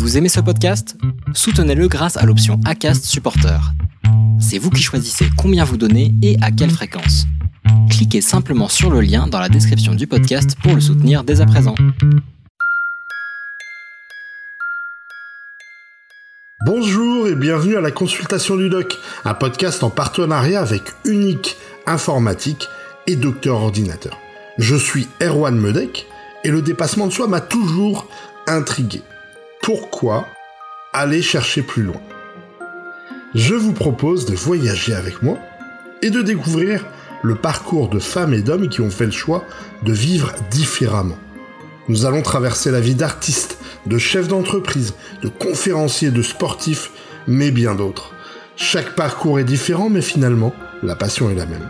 Vous aimez ce podcast? Soutenez-le grâce à l'option ACAST Supporter. C'est vous qui choisissez combien vous donnez et à quelle fréquence. Cliquez simplement sur le lien dans la description du podcast pour le soutenir dès à présent. Bonjour et bienvenue à la consultation du doc, un podcast en partenariat avec Unique Informatique et Docteur Ordinateur. Je suis Erwan Medek et le dépassement de soi m'a toujours intrigué. Pourquoi aller chercher plus loin Je vous propose de voyager avec moi et de découvrir le parcours de femmes et d'hommes qui ont fait le choix de vivre différemment. Nous allons traverser la vie d'artistes, de chefs d'entreprise, de conférenciers, de sportifs, mais bien d'autres. Chaque parcours est différent, mais finalement, la passion est la même.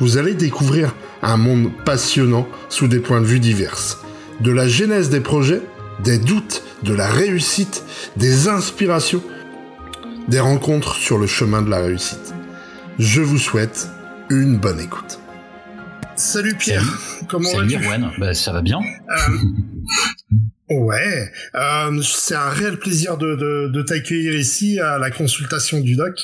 Vous allez découvrir un monde passionnant sous des points de vue divers. De la genèse des projets, des doutes, de la réussite, des inspirations, des rencontres sur le chemin de la réussite. Je vous souhaite une bonne écoute. Salut Pierre, comment vas-tu? Bah, Ça va bien. Euh, Ouais, euh, c'est un réel plaisir de, de, de t'accueillir ici à la consultation du doc,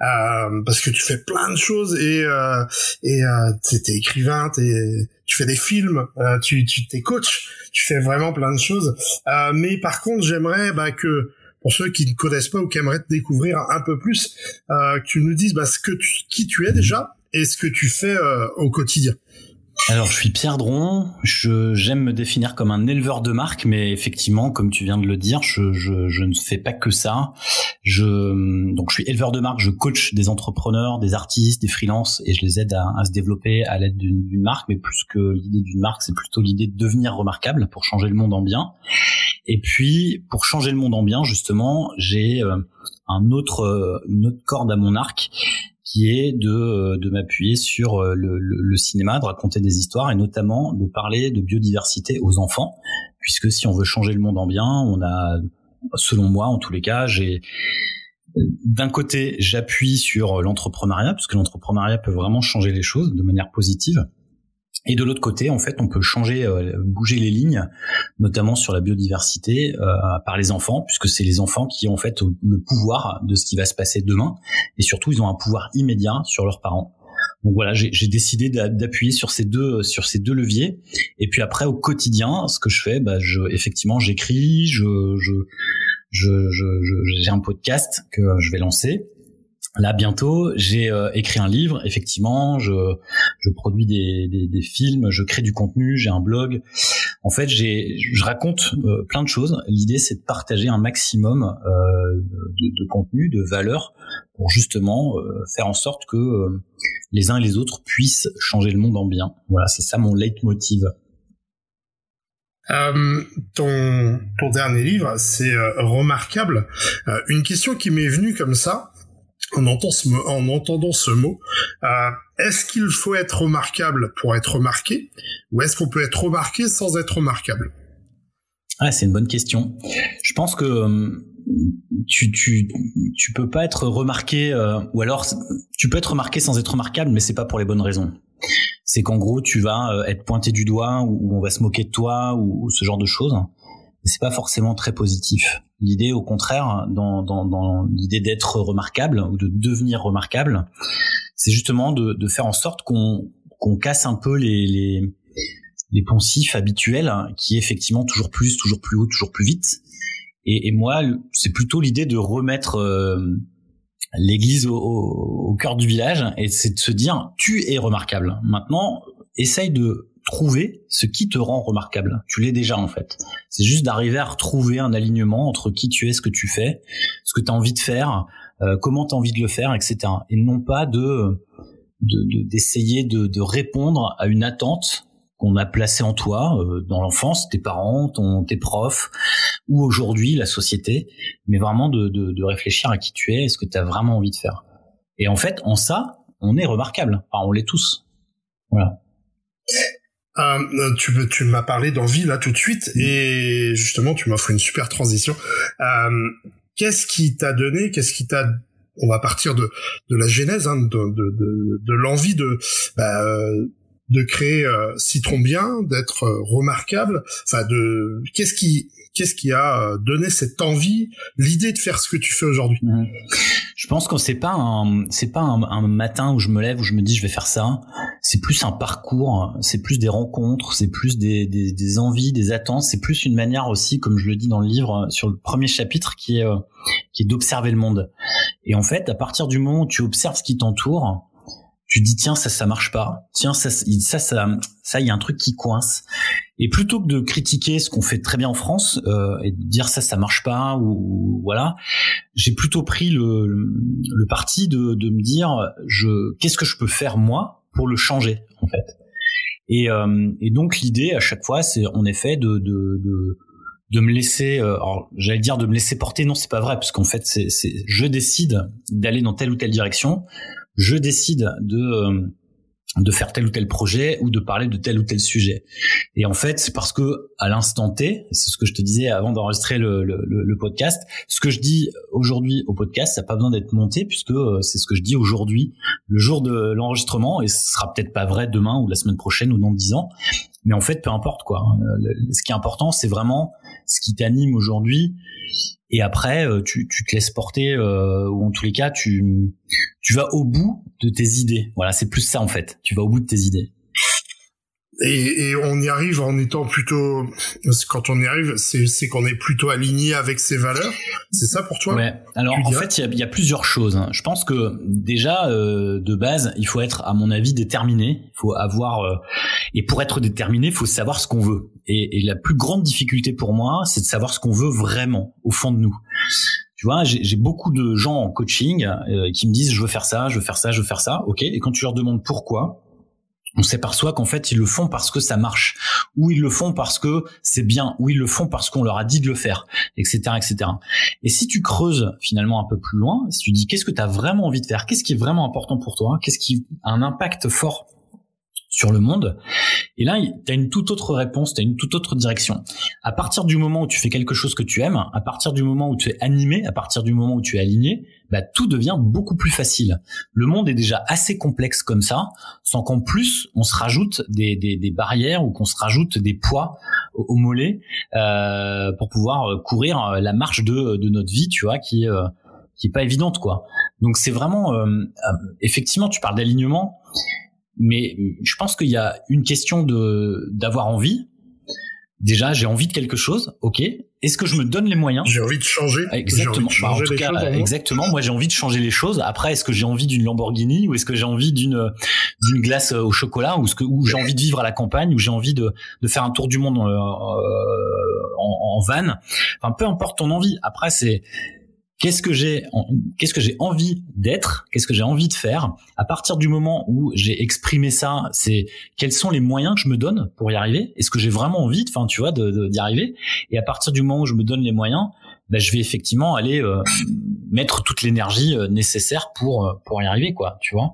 euh, parce que tu fais plein de choses et euh, et euh, t'es écrivain, t'es, tu fais des films, euh, tu tu t'es coach, tu fais vraiment plein de choses. Euh, mais par contre, j'aimerais bah, que pour ceux qui ne connaissent pas ou qui aimeraient te découvrir un peu plus, que tu nous dises bah, ce que tu, qui tu es déjà et ce que tu fais au quotidien. Alors, je suis Pierre Dron. Je j'aime me définir comme un éleveur de marque, mais effectivement, comme tu viens de le dire, je, je, je, ne fais pas que ça. Je donc je suis éleveur de marque. Je coach des entrepreneurs, des artistes, des freelances, et je les aide à, à se développer à l'aide d'une marque. Mais plus que l'idée d'une marque, c'est plutôt l'idée de devenir remarquable pour changer le monde en bien. Et puis, pour changer le monde en bien, justement, j'ai euh, un autre, euh, une autre corde à mon arc qui est de, euh, de m'appuyer sur euh, le, le, le, cinéma, de raconter des histoires et notamment de parler de biodiversité aux enfants, puisque si on veut changer le monde en bien, on a, selon moi en tous les cas, j'ai d'un côté, j'appuie sur l'entrepreneuriat, puisque l'entrepreneuriat peut vraiment changer les choses de manière positive. Et de l'autre côté, en fait, on peut changer, euh, bouger les lignes, notamment sur la biodiversité, euh, par les enfants, puisque c'est les enfants qui ont en fait le pouvoir de ce qui va se passer demain, et surtout ils ont un pouvoir immédiat sur leurs parents. Donc voilà, j'ai décidé d'appuyer sur ces deux sur ces deux leviers. Et puis après, au quotidien, ce que je fais, bah, je, effectivement, j'écris, je, je, je, je, j'ai un podcast que je vais lancer Là bientôt, j'ai euh, écrit un livre. Effectivement, je, je produis des, des, des, films, je crée du contenu, j'ai un blog. En fait, j'ai, je raconte euh, plein de choses. L'idée, c'est de partager un maximum euh, de, de, contenu, de valeur, pour justement faire en sorte que les uns et les autres puissent changer le monde en bien. Voilà, c'est ça mon leitmotiv. Euh, ton, ton dernier livre, c'est remarquable. une question qui m'est venue comme ça, en, en entendant ce mot, euh, est-ce qu'il faut être remarquable pour être remarqué, ou est-ce qu'on peut être remarqué sans être remarquable? Ah, c'est une bonne question. Je pense que euh, tu, tu, peux pas être remarqué, euh, ou alors tu peux être remarqué sans être remarquable, mais c'est pas pour les bonnes raisons. C'est qu'en gros, tu vas être pointé du doigt, ou on va se moquer de toi, ou ce genre de choses c'est pas forcément très positif. L'idée, au contraire, dans, dans, l'idée d'être remarquable ou de devenir remarquable, c'est justement de, de, faire en sorte qu'on qu'on casse un peu les, les, les poncifs habituels, qui est effectivement toujours plus, toujours plus haut, toujours plus vite. Et, moi, c'est plutôt l'idée de remettre euh, l'église au cœur du village, et c'est de se dire, tu es remarquable. Maintenant, essaye de trouver ce qui te rend remarquable. Tu l'es déjà en fait. C'est juste d'arriver à retrouver un alignement entre qui tu es, ce que tu fais, ce que tu as envie de faire, euh, comment tu as envie de le faire, etc. Et non pas de d'essayer de, de, répondre à une attente qu'on a placée en toi euh, dans l'enfance, tes parents, ton, tes profs, ou aujourd'hui la société, mais vraiment de, de, de réfléchir à qui tu es et ce que tu as vraiment envie de faire. Et en fait, en ça, on est remarquable. Enfin, on l'est tous. Voilà. Euh, tu tu m'as parlé d'envie là tout de suite et justement tu m'offres une super transition. Euh, qu'est-ce qui t'a donné, qu'est-ce qui t'a on va partir de de la genèse hein, de de, de, de l'envie de bah, de créer Citron bien, d'être remarquable. Enfin, de qu'est-ce qui qu'est-ce qui a donné cette envie, l'idée de faire ce que tu fais aujourd'hui? Je pense que c'est pas un c'est pas un, matin où je me lève où je me dis je vais faire ça. C'est plus un parcours, c'est plus des rencontres, c'est plus des, des, des envies, des attentes. C'est plus une manière aussi, comme je le dis dans le livre sur le premier chapitre, qui est qui est d'observer le monde. Et en fait, à partir du moment où tu observes ce qui t'entoure, tu dis tiens ça ça marche pas, tiens ça ça ça ça il y a un truc qui coince. Et plutôt que de critiquer ce qu'on fait très bien en France euh, et de dire ça ça marche pas ou, voilà, j'ai plutôt pris le, le, parti de, de me dire je qu'est-ce que je peux faire moi pour le changer en fait? Et, euh, et donc l'idée à chaque fois c'est en effet de, de, de de me laisser, euh, alors j'allais dire de me laisser porter, non c'est pas vrai parce qu'en fait c'est je décide d'aller dans telle ou telle direction, je décide de euh, de faire tel ou tel projet ou de parler de tel ou tel sujet. Et en fait, c'est parce que à l'instant T, c'est ce que je te disais avant d'enregistrer le, le, podcast, ce que je dis aujourd'hui au podcast, ça n'a pas besoin d'être monté puisque euh, c'est ce que je dis aujourd'hui, le jour de l'enregistrement, et ce sera peut-être pas vrai demain ou la semaine prochaine ou dans dix ans. Mais en fait, peu importe quoi. Ce qui est important, c'est vraiment ce qui t'anime aujourd'hui et après euh, tu, tu te laisses porter euh, ou en tous les cas tu tu vas au bout de tes idées. Voilà c'est plus ça en fait. Tu vas au bout de tes idées et, et, on y arrive en étant plutôt quand on y arrive c'est qu'on est plutôt aligné avec ses valeurs. C'est ça pour toi? Ouais. Alors en fait il y a, y a, plusieurs choses hein. je pense que déjà euh, de base il faut être à mon avis déterminé. Il faut avoir euh, et pour être déterminé il faut savoir ce qu'on veut. Et, et, la plus grande difficulté pour moi c'est de savoir ce qu'on veut vraiment au fond de nous. Tu vois, j'ai beaucoup de gens en coaching euh, qui me disent je veux faire ça, je veux faire ça, je veux faire ça. Ok. Et quand tu leur demandes pourquoi, on s'aperçoit qu'en fait ils le font parce que ça marche, ou ils le font parce que c'est bien, ou ils le font parce qu'on leur a dit de le faire, etc., etc. Et si tu creuses finalement un peu plus loin, si tu dis qu'est-ce que tu as vraiment envie de faire, qu'est-ce qui est vraiment important pour toi, qu'est-ce qui a un impact fort sur le monde? Et là, tu as une toute autre réponse, tu as une toute autre direction. À partir du moment où tu fais quelque chose que tu aimes, à partir du moment où tu es animé, à partir du moment où tu es aligné, bah, tout devient beaucoup plus facile. Le monde est déjà assez complexe comme ça, sans qu'en plus on se rajoute des, des, des barrières ou qu'on se rajoute des poids au, au mollet euh, pour pouvoir euh, courir euh, la marche de, de notre vie, tu vois, qui euh, qui est pas évidente quoi. Donc c'est vraiment euh, effectivement tu parles d'alignement mais je pense qu'il y a une question de d'avoir envie. Déjà, j'ai envie de quelque chose, ok. Est-ce que je me donne les moyens J'ai envie de changer. Exactement. Bah, en tout cas, exactement. Moi, j'ai envie de changer les choses. Après, est-ce que j'ai envie d'une Lamborghini ou est-ce que j'ai envie d'une d'une glace au chocolat ou ce que ou j'ai envie de vivre à la campagne ou j'ai envie de de faire un tour du monde euh, euh, en, en van. Enfin, peu importe ton envie. Après, c'est qu'est-ce que j'ai qu'est-ce que j'ai envie d'être, qu'est-ce que j'ai envie de faire. À partir du moment où j'ai exprimé ça, c'est quels sont les moyens que je me donne pour y arriver? Est-ce que j'ai vraiment envie, enfin tu vois, d'y arriver? Et à partir du moment où je me donne les moyens, ben, je vais effectivement aller euh, mettre toute l'énergie euh, nécessaire pour euh, pour y arriver, quoi, tu vois.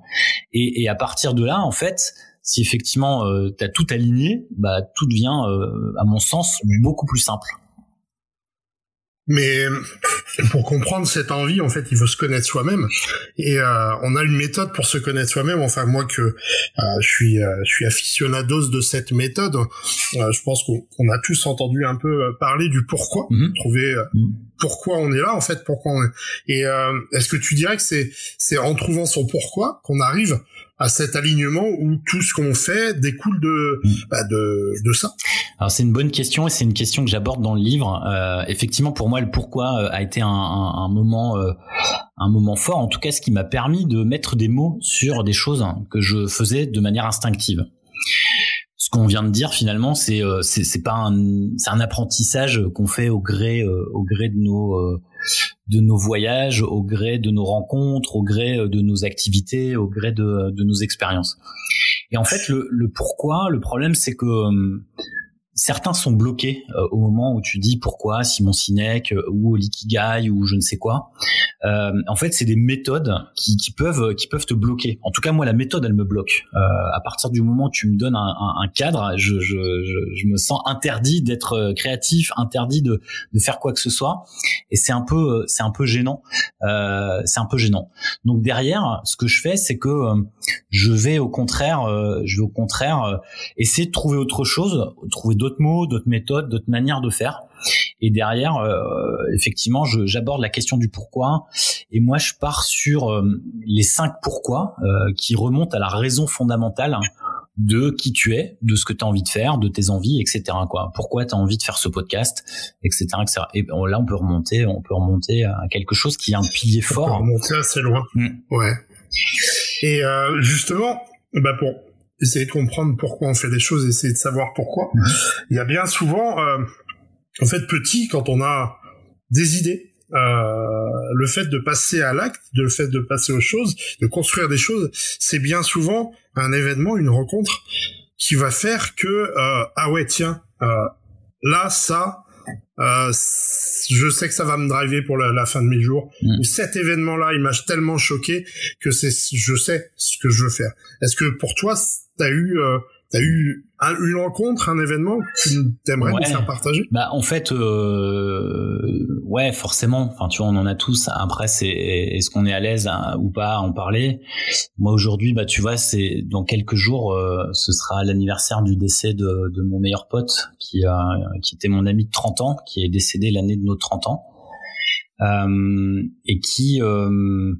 Et, et à partir de là, en fait, si effectivement tu as tout aligné, bah tout devient, à mon sens, beaucoup plus simple. Mais pour comprendre cette envie, en fait, il faut se connaître soi-même. Et euh, on a une méthode pour se connaître soi-même. Enfin, moi que euh, je suis, euh, je suis aficionados de cette méthode. je pense qu'on a tous entendu un peu parler du pourquoi, mhm. trouver mhm. pourquoi on est là, en fait, pourquoi on est. Et est-ce que tu dirais que c'est, c'est en trouvant son pourquoi qu'on arrive à cet alignement où tout ce qu'on fait découle de, mm. bah de, de ça Alors c'est une bonne question et c'est une question que j'aborde dans le livre. Euh, effectivement, pour moi, le pourquoi euh, a été un, un, un moment, euh, un moment fort. En tout cas, ce qui m'a permis de mettre des mots sur des choses que je faisais de manière instinctive qu'on vient de dire finalement c'est euh, c'est pas un c'est un apprentissage qu'on fait au gré euh, au gré de nos euh, de nos voyages au gré de nos rencontres au gré de nos activités au gré de de nos expériences. Et en fait le le pourquoi le problème c'est que certains sont bloqués euh, au moment où tu dis pourquoi Simon Sinek euh, ou Likigai ou je ne sais quoi. Euh, en fait, c'est des méthodes qui, qui, peuvent qui peuvent te bloquer. En tout cas, moi, la méthode, elle me bloque. Euh, à partir du moment où tu me donnes un, un, cadre, je, je, je, je, me sens interdit d'être créatif, interdit de, de faire quoi que ce soit. et c'est un peu c'est un peu gênant euh, c'est un peu gênant donc derrière ce que je fais c'est que euh, je vais au contraire euh, je vais au contraire essayer de trouver autre chose trouver d'autres mots d'autres méthodes d'autres manières de faire et derrière effectivement j'aborde la question du pourquoi et moi je pars sur les cinq pourquoi qui remontent à la raison fondamentale de qui tu es, de ce que tu as envie de faire, de tes envies, etc. Quoi. Pourquoi tu as envie de faire ce podcast, etc. etc. Et là, on peut remonter, on peut remonter à quelque chose qui a un pilier fort. On peut remonter assez loin. Mm. Ouais. Et euh, justement, bah pour essayer de comprendre pourquoi on fait des choses, essayer de savoir pourquoi, il y a bien souvent, euh, en fait, petit, quand on a des idées, euh, le fait de passer à l'acte, le fait de passer aux choses, de construire des choses, c'est bien souvent un événement, une rencontre qui va faire que euh, ah ouais tiens euh, là ça euh, je sais que ça va me driver pour la, fin de mes jours. Mm. Cet événement-là, il m'a tellement choqué que c'est, je sais ce que je veux faire. Est-ce que pour toi, t'as eu euh, T'as eu une rencontre, un événement que tu aimerais nous faire partager? Bah en fait, euh, ouais, forcément. Enfin, tu vois, on en a tous. Après, c'est est-ce qu'on est à l'aise hein, ou pas à en parler? Moi aujourd'hui, bah tu vois, c'est dans quelques jours, euh, ce sera l'anniversaire du décès de, de, mon meilleur pote, qui a, qui était mon ami de 30 ans, qui est décédé l'année de nos 30 ans, euh, et qui euh,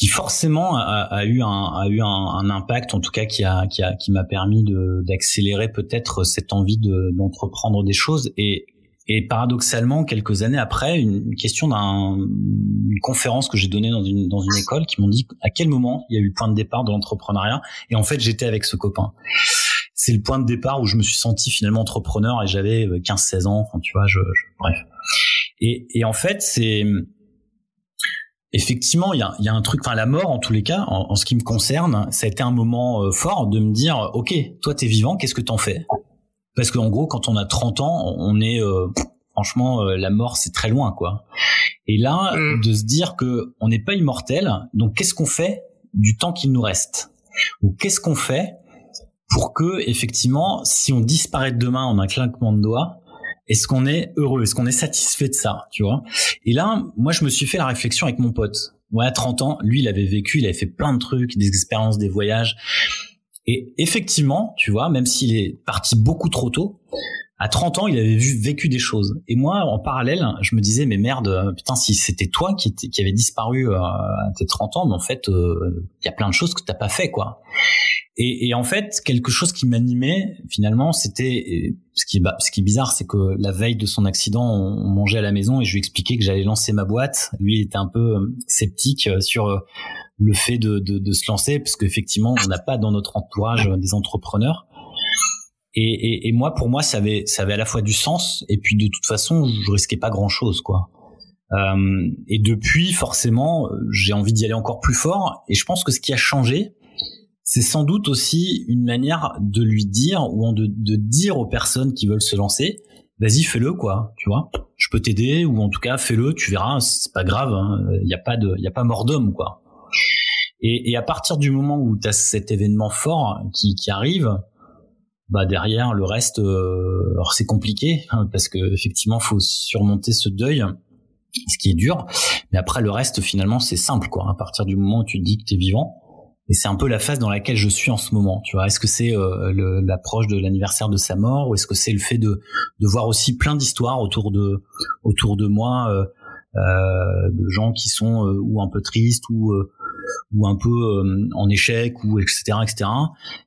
qui forcément a, a, eu un a eu un, un, impact en tout cas qui a qui a qui m'a permis d'accélérer peut-être cette envie de d'entreprendre des choses. Et et paradoxalement quelques années après une question d'un une conférence que j'ai donnée dans une dans une école qui m'ont dit à quel moment il y a eu le point de départ de l'entrepreneuriat. Et en fait j'étais avec ce copain. C'est le point de départ où je me suis senti finalement entrepreneur et j'avais 15 16 ans. Tu vois je, je bref. Et et en fait c'est effectivement, il y a, y a, un truc, enfin la mort en tous les cas, en, ce qui me concerne, ça a été un moment euh, fort de me dire, ok, toi t'es vivant, qu'est-ce que t'en fais? Parce qu'en gros, quand on a 30 ans, on est, euh, franchement, euh, la mort c'est très loin, quoi. Et là, mm. de se dire que on n'est pas immortel, donc qu'est-ce qu'on fait du temps qu'il nous reste? Ou qu'est-ce qu'on fait pour que, effectivement, si on disparaît demain en un claquement de doigts, est-ce qu'on est heureux Est-ce qu'on est satisfait de ça Tu vois? Et là, moi, je me suis fait la réflexion avec mon pote. Ouais, à 30 ans, lui, il avait vécu, il avait fait plein de trucs, des expériences, des voyages. Et effectivement, tu vois, même s'il est parti beaucoup trop tôt, à 30 ans, il avait vu, vécu des choses. Et moi, en parallèle, je me disais, mais merde, putain, si c'était toi qui, qui avait disparu euh, à tes 30 ans, mais en fait, euh, il y a plein de choses que t'as pas fait, quoi. Et, et, en fait, quelque chose qui m'animait finalement, c'était ce qui, bah, ce qui est bizarre, c'est que la veille de son accident, on, mangeait à la maison et je lui expliquais que j'allais lancer ma boîte. Lui, il était un peu euh, sceptique sur le fait de, de, de se lancer, parce qu'effectivement, on n'a pas dans notre entourage des entrepreneurs. Et, et, et, moi, pour moi, ça avait, ça avait à la fois du sens, et puis de toute façon, je risquais pas grand-chose, quoi. Euh, et depuis, forcément, j'ai envie d'y aller encore plus fort. Et je pense que ce qui a changé, c'est sans doute aussi une manière de lui dire ou de, de dire aux personnes qui veulent se lancer, vas-y fais-le quoi, tu vois. Je peux t'aider ou en tout cas fais-le, tu verras, c'est pas grave, il hein. n'y a pas de, il y a pas mort d'homme quoi. Et, et, à partir du moment où tu as cet événement fort qui, qui arrive, bah derrière le reste, euh, alors c'est compliqué hein, parce que effectivement faut surmonter ce deuil, ce qui est dur. Mais après le reste finalement c'est simple quoi. À partir du moment où tu te dis que t'es vivant, et c'est un peu la phase dans laquelle je suis en ce moment. Tu vois, est-ce que c'est euh, l'approche de l'anniversaire de sa mort, ou est-ce que c'est le fait de, de voir aussi plein d'histoires autour de autour de moi, euh, euh, de gens qui sont euh, ou un peu tristes ou ou un peu en échec ou etc etc,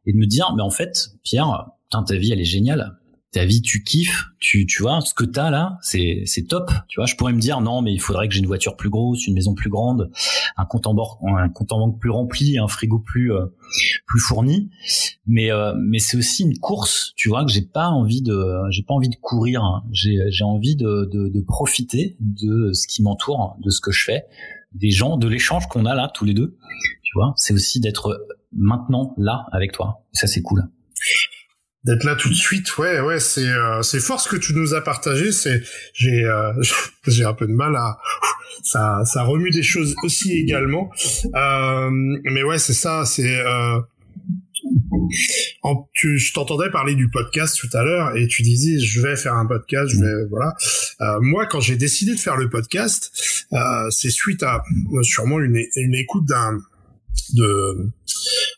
et de me dire, mais en fait, Pierre, ta vie elle est géniale ta vie tu kiffes, tu tu vois ce que t'as là, c'est c'est top, tu vois. Je pourrais me dire non mais il faudrait que j'ai une voiture plus grosse, une maison plus grande, un compte en banque un compte en banque plus rempli, un frigo plus euh, plus fourni, mais euh, mais c'est aussi une course, tu vois que j'ai pas envie de j'ai pas envie de courir, hein. j'ai j'ai envie de, de de profiter de ce qui m'entoure, de ce que je fais, des gens, de l'échange qu'on a là tous les deux, tu vois. C'est aussi d'être maintenant là avec toi, ça c'est cool d'être là tout de suite ouais ouais c'est euh, c'est fort ce que tu nous as partagé c'est j'ai euh, j'ai un peu de mal à ça ça remue des choses aussi également euh, mais ouais c'est ça c'est euh, tu, je t'entendais parler du podcast tout à l'heure et tu disais je vais faire un podcast, je vais voilà. Euh, moi, quand j'ai décidé de faire le podcast, euh, c'est suite à sûrement une, une écoute d'un de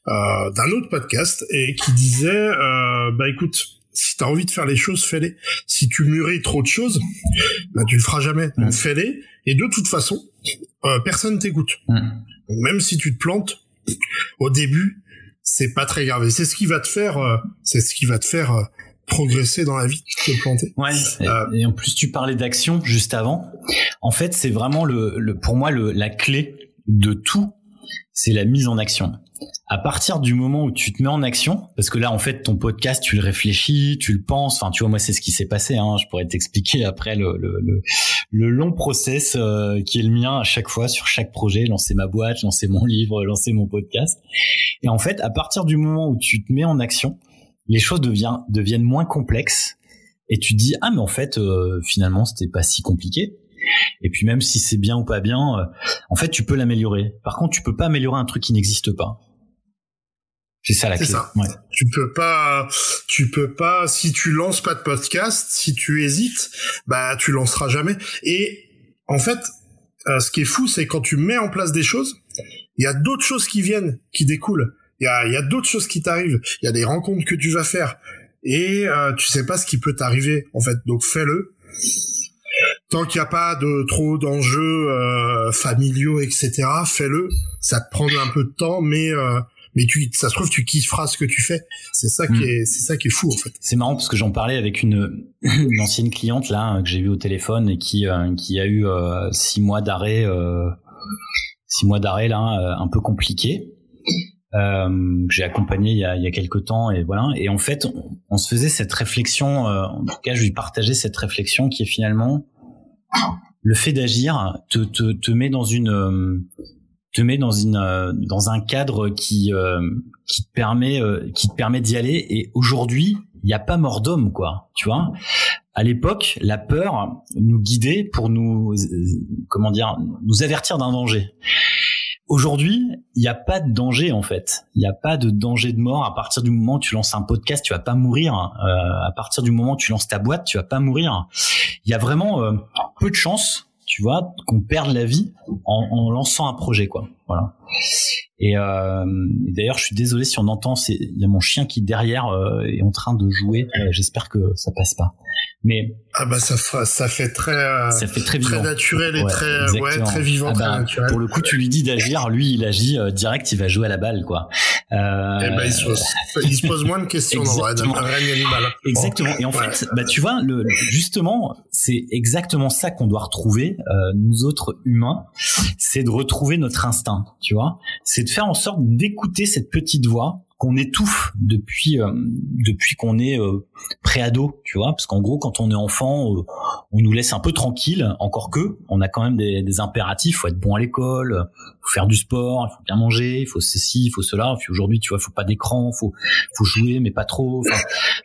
euh, d'un autre podcast et qui disait euh, bah écoute si t'as envie de faire les choses fais-les si tu mûris trop de choses bah tu le feras jamais donc fais-les et de toute façon euh, personne t'écoute même si tu te plantes au début c'est pas très grave et c'est ce qui va te faire c'est ce qui va te faire progresser dans la vie, te planter. Ouais. Et, en plus, tu parlais d'action juste avant. En fait, c'est vraiment le, le, pour moi le, la clé de tout c'est la mise en action. À partir du moment où tu te mets en action, parce que là en fait ton podcast tu le réfléchis, tu le penses, enfin tu vois moi c'est ce qui s'est passé, hein, je pourrais t'expliquer après le, le, le, long process euh, qui est le mien à chaque fois sur chaque projet, lancer ma boîte, lancer mon livre, lancer mon podcast. Et en fait à partir du moment où tu te mets en action, les choses deviennent, deviennent moins complexes et tu te dis ah mais en fait euh, finalement c'était pas si compliqué et puis même si c'est bien ou pas bien, euh, en fait, tu peux l'améliorer. Par contre, tu peux pas améliorer un truc qui n'existe pas. C'est ça la clé. Ça. Tu peux pas, tu peux pas, si tu lances pas de podcast, si tu hésites, bah tu lanceras jamais. Et en fait, euh, ce qui est fou, c'est quand tu mets en place des choses, il y a d'autres choses qui viennent, qui découlent. Il y a, y a d'autres choses qui t'arrivent. Il y a des rencontres que tu vas faire et euh, tu sais pas ce qui peut t'arriver en fait. Donc fais-le tant qu'il n'y a pas de trop d'enjeux euh, familiaux, etc., fais-le. Ça te prend un peu de temps, mais euh, mais tu, ça se trouve, tu kifferas ce que tu fais. C'est ça qui hmm. est, c'est ça qui est fou en fait. C'est marrant parce que j'en parlais avec une, une, ancienne cliente là que j'ai vue au téléphone et qui euh, qui a eu six mois d'arrêt, six mois d'arrêt là, un peu compliqué. Euh, que j'ai accompagné il y a, il y a quelques temps et voilà et en fait on, on se faisait cette réflexion en tout cas je lui partageais cette réflexion qui est finalement le fait d'agir te, te, te met dans une euh, te met dans une euh, dans un cadre qui euh, qui te permet qui te permet d'y aller et aujourd'hui il n'y a pas mort d'homme quoi tu vois à l'époque la peur nous guidait pour nous comment dire nous avertir d'un danger Aujourd'hui, il n'y a pas de danger en fait. Il n'y a pas de danger de mort à partir du moment où tu lances un podcast, tu vas pas mourir. Euh, à partir du moment où tu lances ta boîte, tu vas pas mourir. Il y a vraiment euh, peu de chances, tu vois, qu'on perde la vie en, en, lançant un projet, quoi. Voilà. Et, euh, d'ailleurs, je suis désolé si on entend, c'est il y a mon chien qui derrière euh, est en train de jouer. J'espère que ça passe pas. Mais ah bah ça ça fait très euh, ça fait très, très naturel et très ouais très vivant ah bah, naturel. Pour le coup, tu lui dis d'agir, lui il agit euh, direct, il va jouer à la balle quoi. Euh, eh ben, il, se pose, il se pose moins de questions animal. Exactement. Et en fait, bah tu vois, le, justement, c'est exactement ça qu'on doit retrouver euh, nous autres humains, c'est de retrouver notre instinct, tu vois. C'est de faire en sorte d'écouter cette petite voix qu'on étouffe depuis euh, depuis qu'on est euh, préado, tu vois, parce qu'en gros quand on est enfant, euh, on nous laisse un peu tranquille, encore que on a quand même des, des impératifs, faut être bon à l'école, faut faire du sport, faut bien manger, faut ceci, faut cela. Puis aujourd'hui, tu vois, faut pas d'écran, faut faut jouer mais pas trop. Enfin,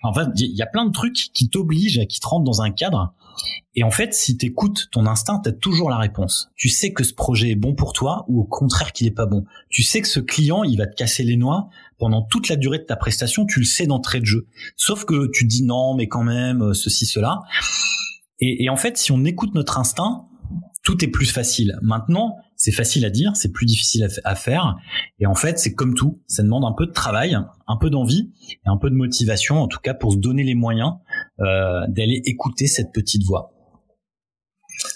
en fait, il y a plein de trucs qui t'obligent, qui te rentrent dans un cadre. Et en fait, si t'écoutes ton instinct, t'as toujours la réponse. Tu sais que ce projet est bon pour toi ou au contraire qu'il est pas bon. Tu sais que ce client, il va te casser les noix pendant toute la durée de ta prestation, tu le sais d'entrée de jeu. Sauf que tu dis non, mais quand même, euh, ceci, cela. Et, et en fait, si on écoute notre instinct, tout est plus facile. Maintenant, c'est facile à dire, c'est plus difficile à, faire. Et en fait, c'est comme tout, ça demande un peu de travail, un peu d'envie et un peu de motivation, en tout cas pour se donner les moyens euh, d'aller écouter cette petite voix.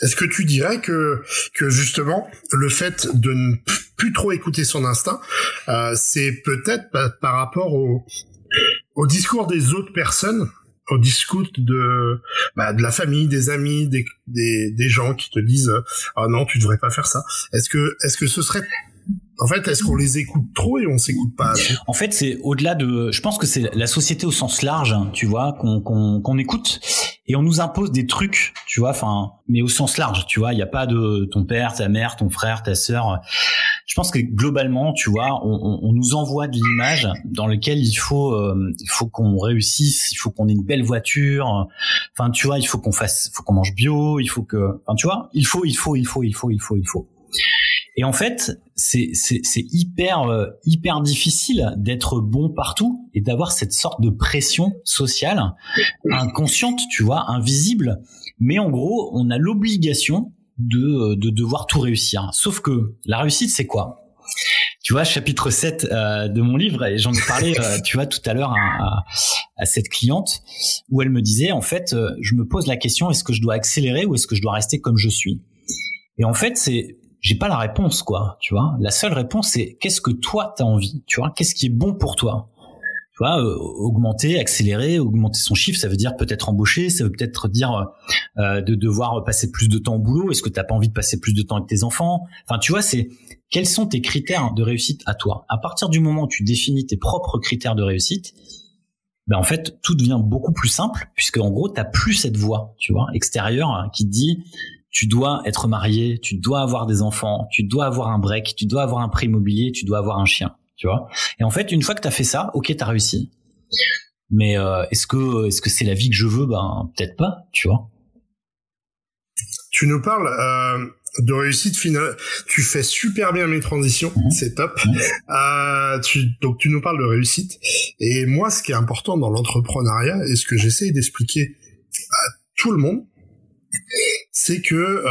Est-ce que tu dirais que justement le fait de ne plus trop écouter son instinct, euh, c'est peut-être par, rapport au discours des autres personnes au discours de bah, de la famille, des amis, des, des, des gens qui te disent ah non tu devrais pas faire ça. Est-ce que est-ce que ce serait en fait, est-ce qu'on les écoute trop et on s'écoute pas assez? En fait, c'est au-delà de. Je pense que c'est la société au sens large, hein, tu vois, qu'on qu'on écoute et on nous impose des trucs, tu vois. Enfin, mais au sens large, tu vois. Il n'y a pas de ton père, ta mère, ton frère, ta sœur. Je pense que globalement, tu vois, on, on nous envoie de l'image dans lequel il faut, euh, il faut qu'on réussisse, il faut qu'on ait une belle voiture. Enfin, tu vois, il faut qu'on fasse, faut qu'on mange bio, il faut que, enfin, tu vois, il faut, il faut, il faut, il faut, il faut, il faut. Et en fait, c'est c'est hyper euh, hyper difficile d'être bon partout et d'avoir cette sorte de pression sociale inconsciente, tu vois, invisible. Mais en gros, on a l'obligation de euh, de devoir tout réussir. Sauf que la réussite, c'est quoi? Tu vois, chapitre 7 euh, de mon livre, et j'en ai parlé, euh, tu vois, tout à l'heure à, à, cette cliente, où elle me disait, en fait, euh, je me pose la question, est-ce que je dois accélérer ou est-ce que je dois rester comme je suis? Et en fait, c'est, j'ai pas la réponse, quoi, tu vois. La seule réponse, c'est qu'est-ce que toi, t'as envie, tu vois, qu'est-ce qui est bon pour toi? Tu vois, augmenter, accélérer, augmenter son chiffre, ça veut dire peut-être embaucher, ça veut peut-être dire euh, de devoir passer plus de temps au boulot. Est-ce que t'as pas envie de passer plus de temps avec tes enfants? Enfin, tu vois, c'est quels sont tes critères de réussite à toi? À partir du moment où tu définis tes propres critères de réussite, ben en fait tout devient beaucoup plus simple puisque en gros t'as plus cette voix, tu vois, extérieure hein, qui te dit tu dois être marié, tu dois avoir des enfants, tu dois avoir un break, tu dois avoir un prix immobilier, tu dois avoir un chien, tu vois. Et en fait, une fois que tu as fait ça, OK, tu as réussi. Mais euh, est-ce que est-ce que c'est la vie que je veux? Ben peut-être pas, tu vois. Tu nous parles euh, de réussite finale. Tu fais super bien mes transitions, mhm. c'est top. Mhm. Euh, tu, donc tu nous parles de réussite. Et moi, ce qui est important dans l'entrepreneuriat et ce que j'essaie d'expliquer à tout le monde, c'est que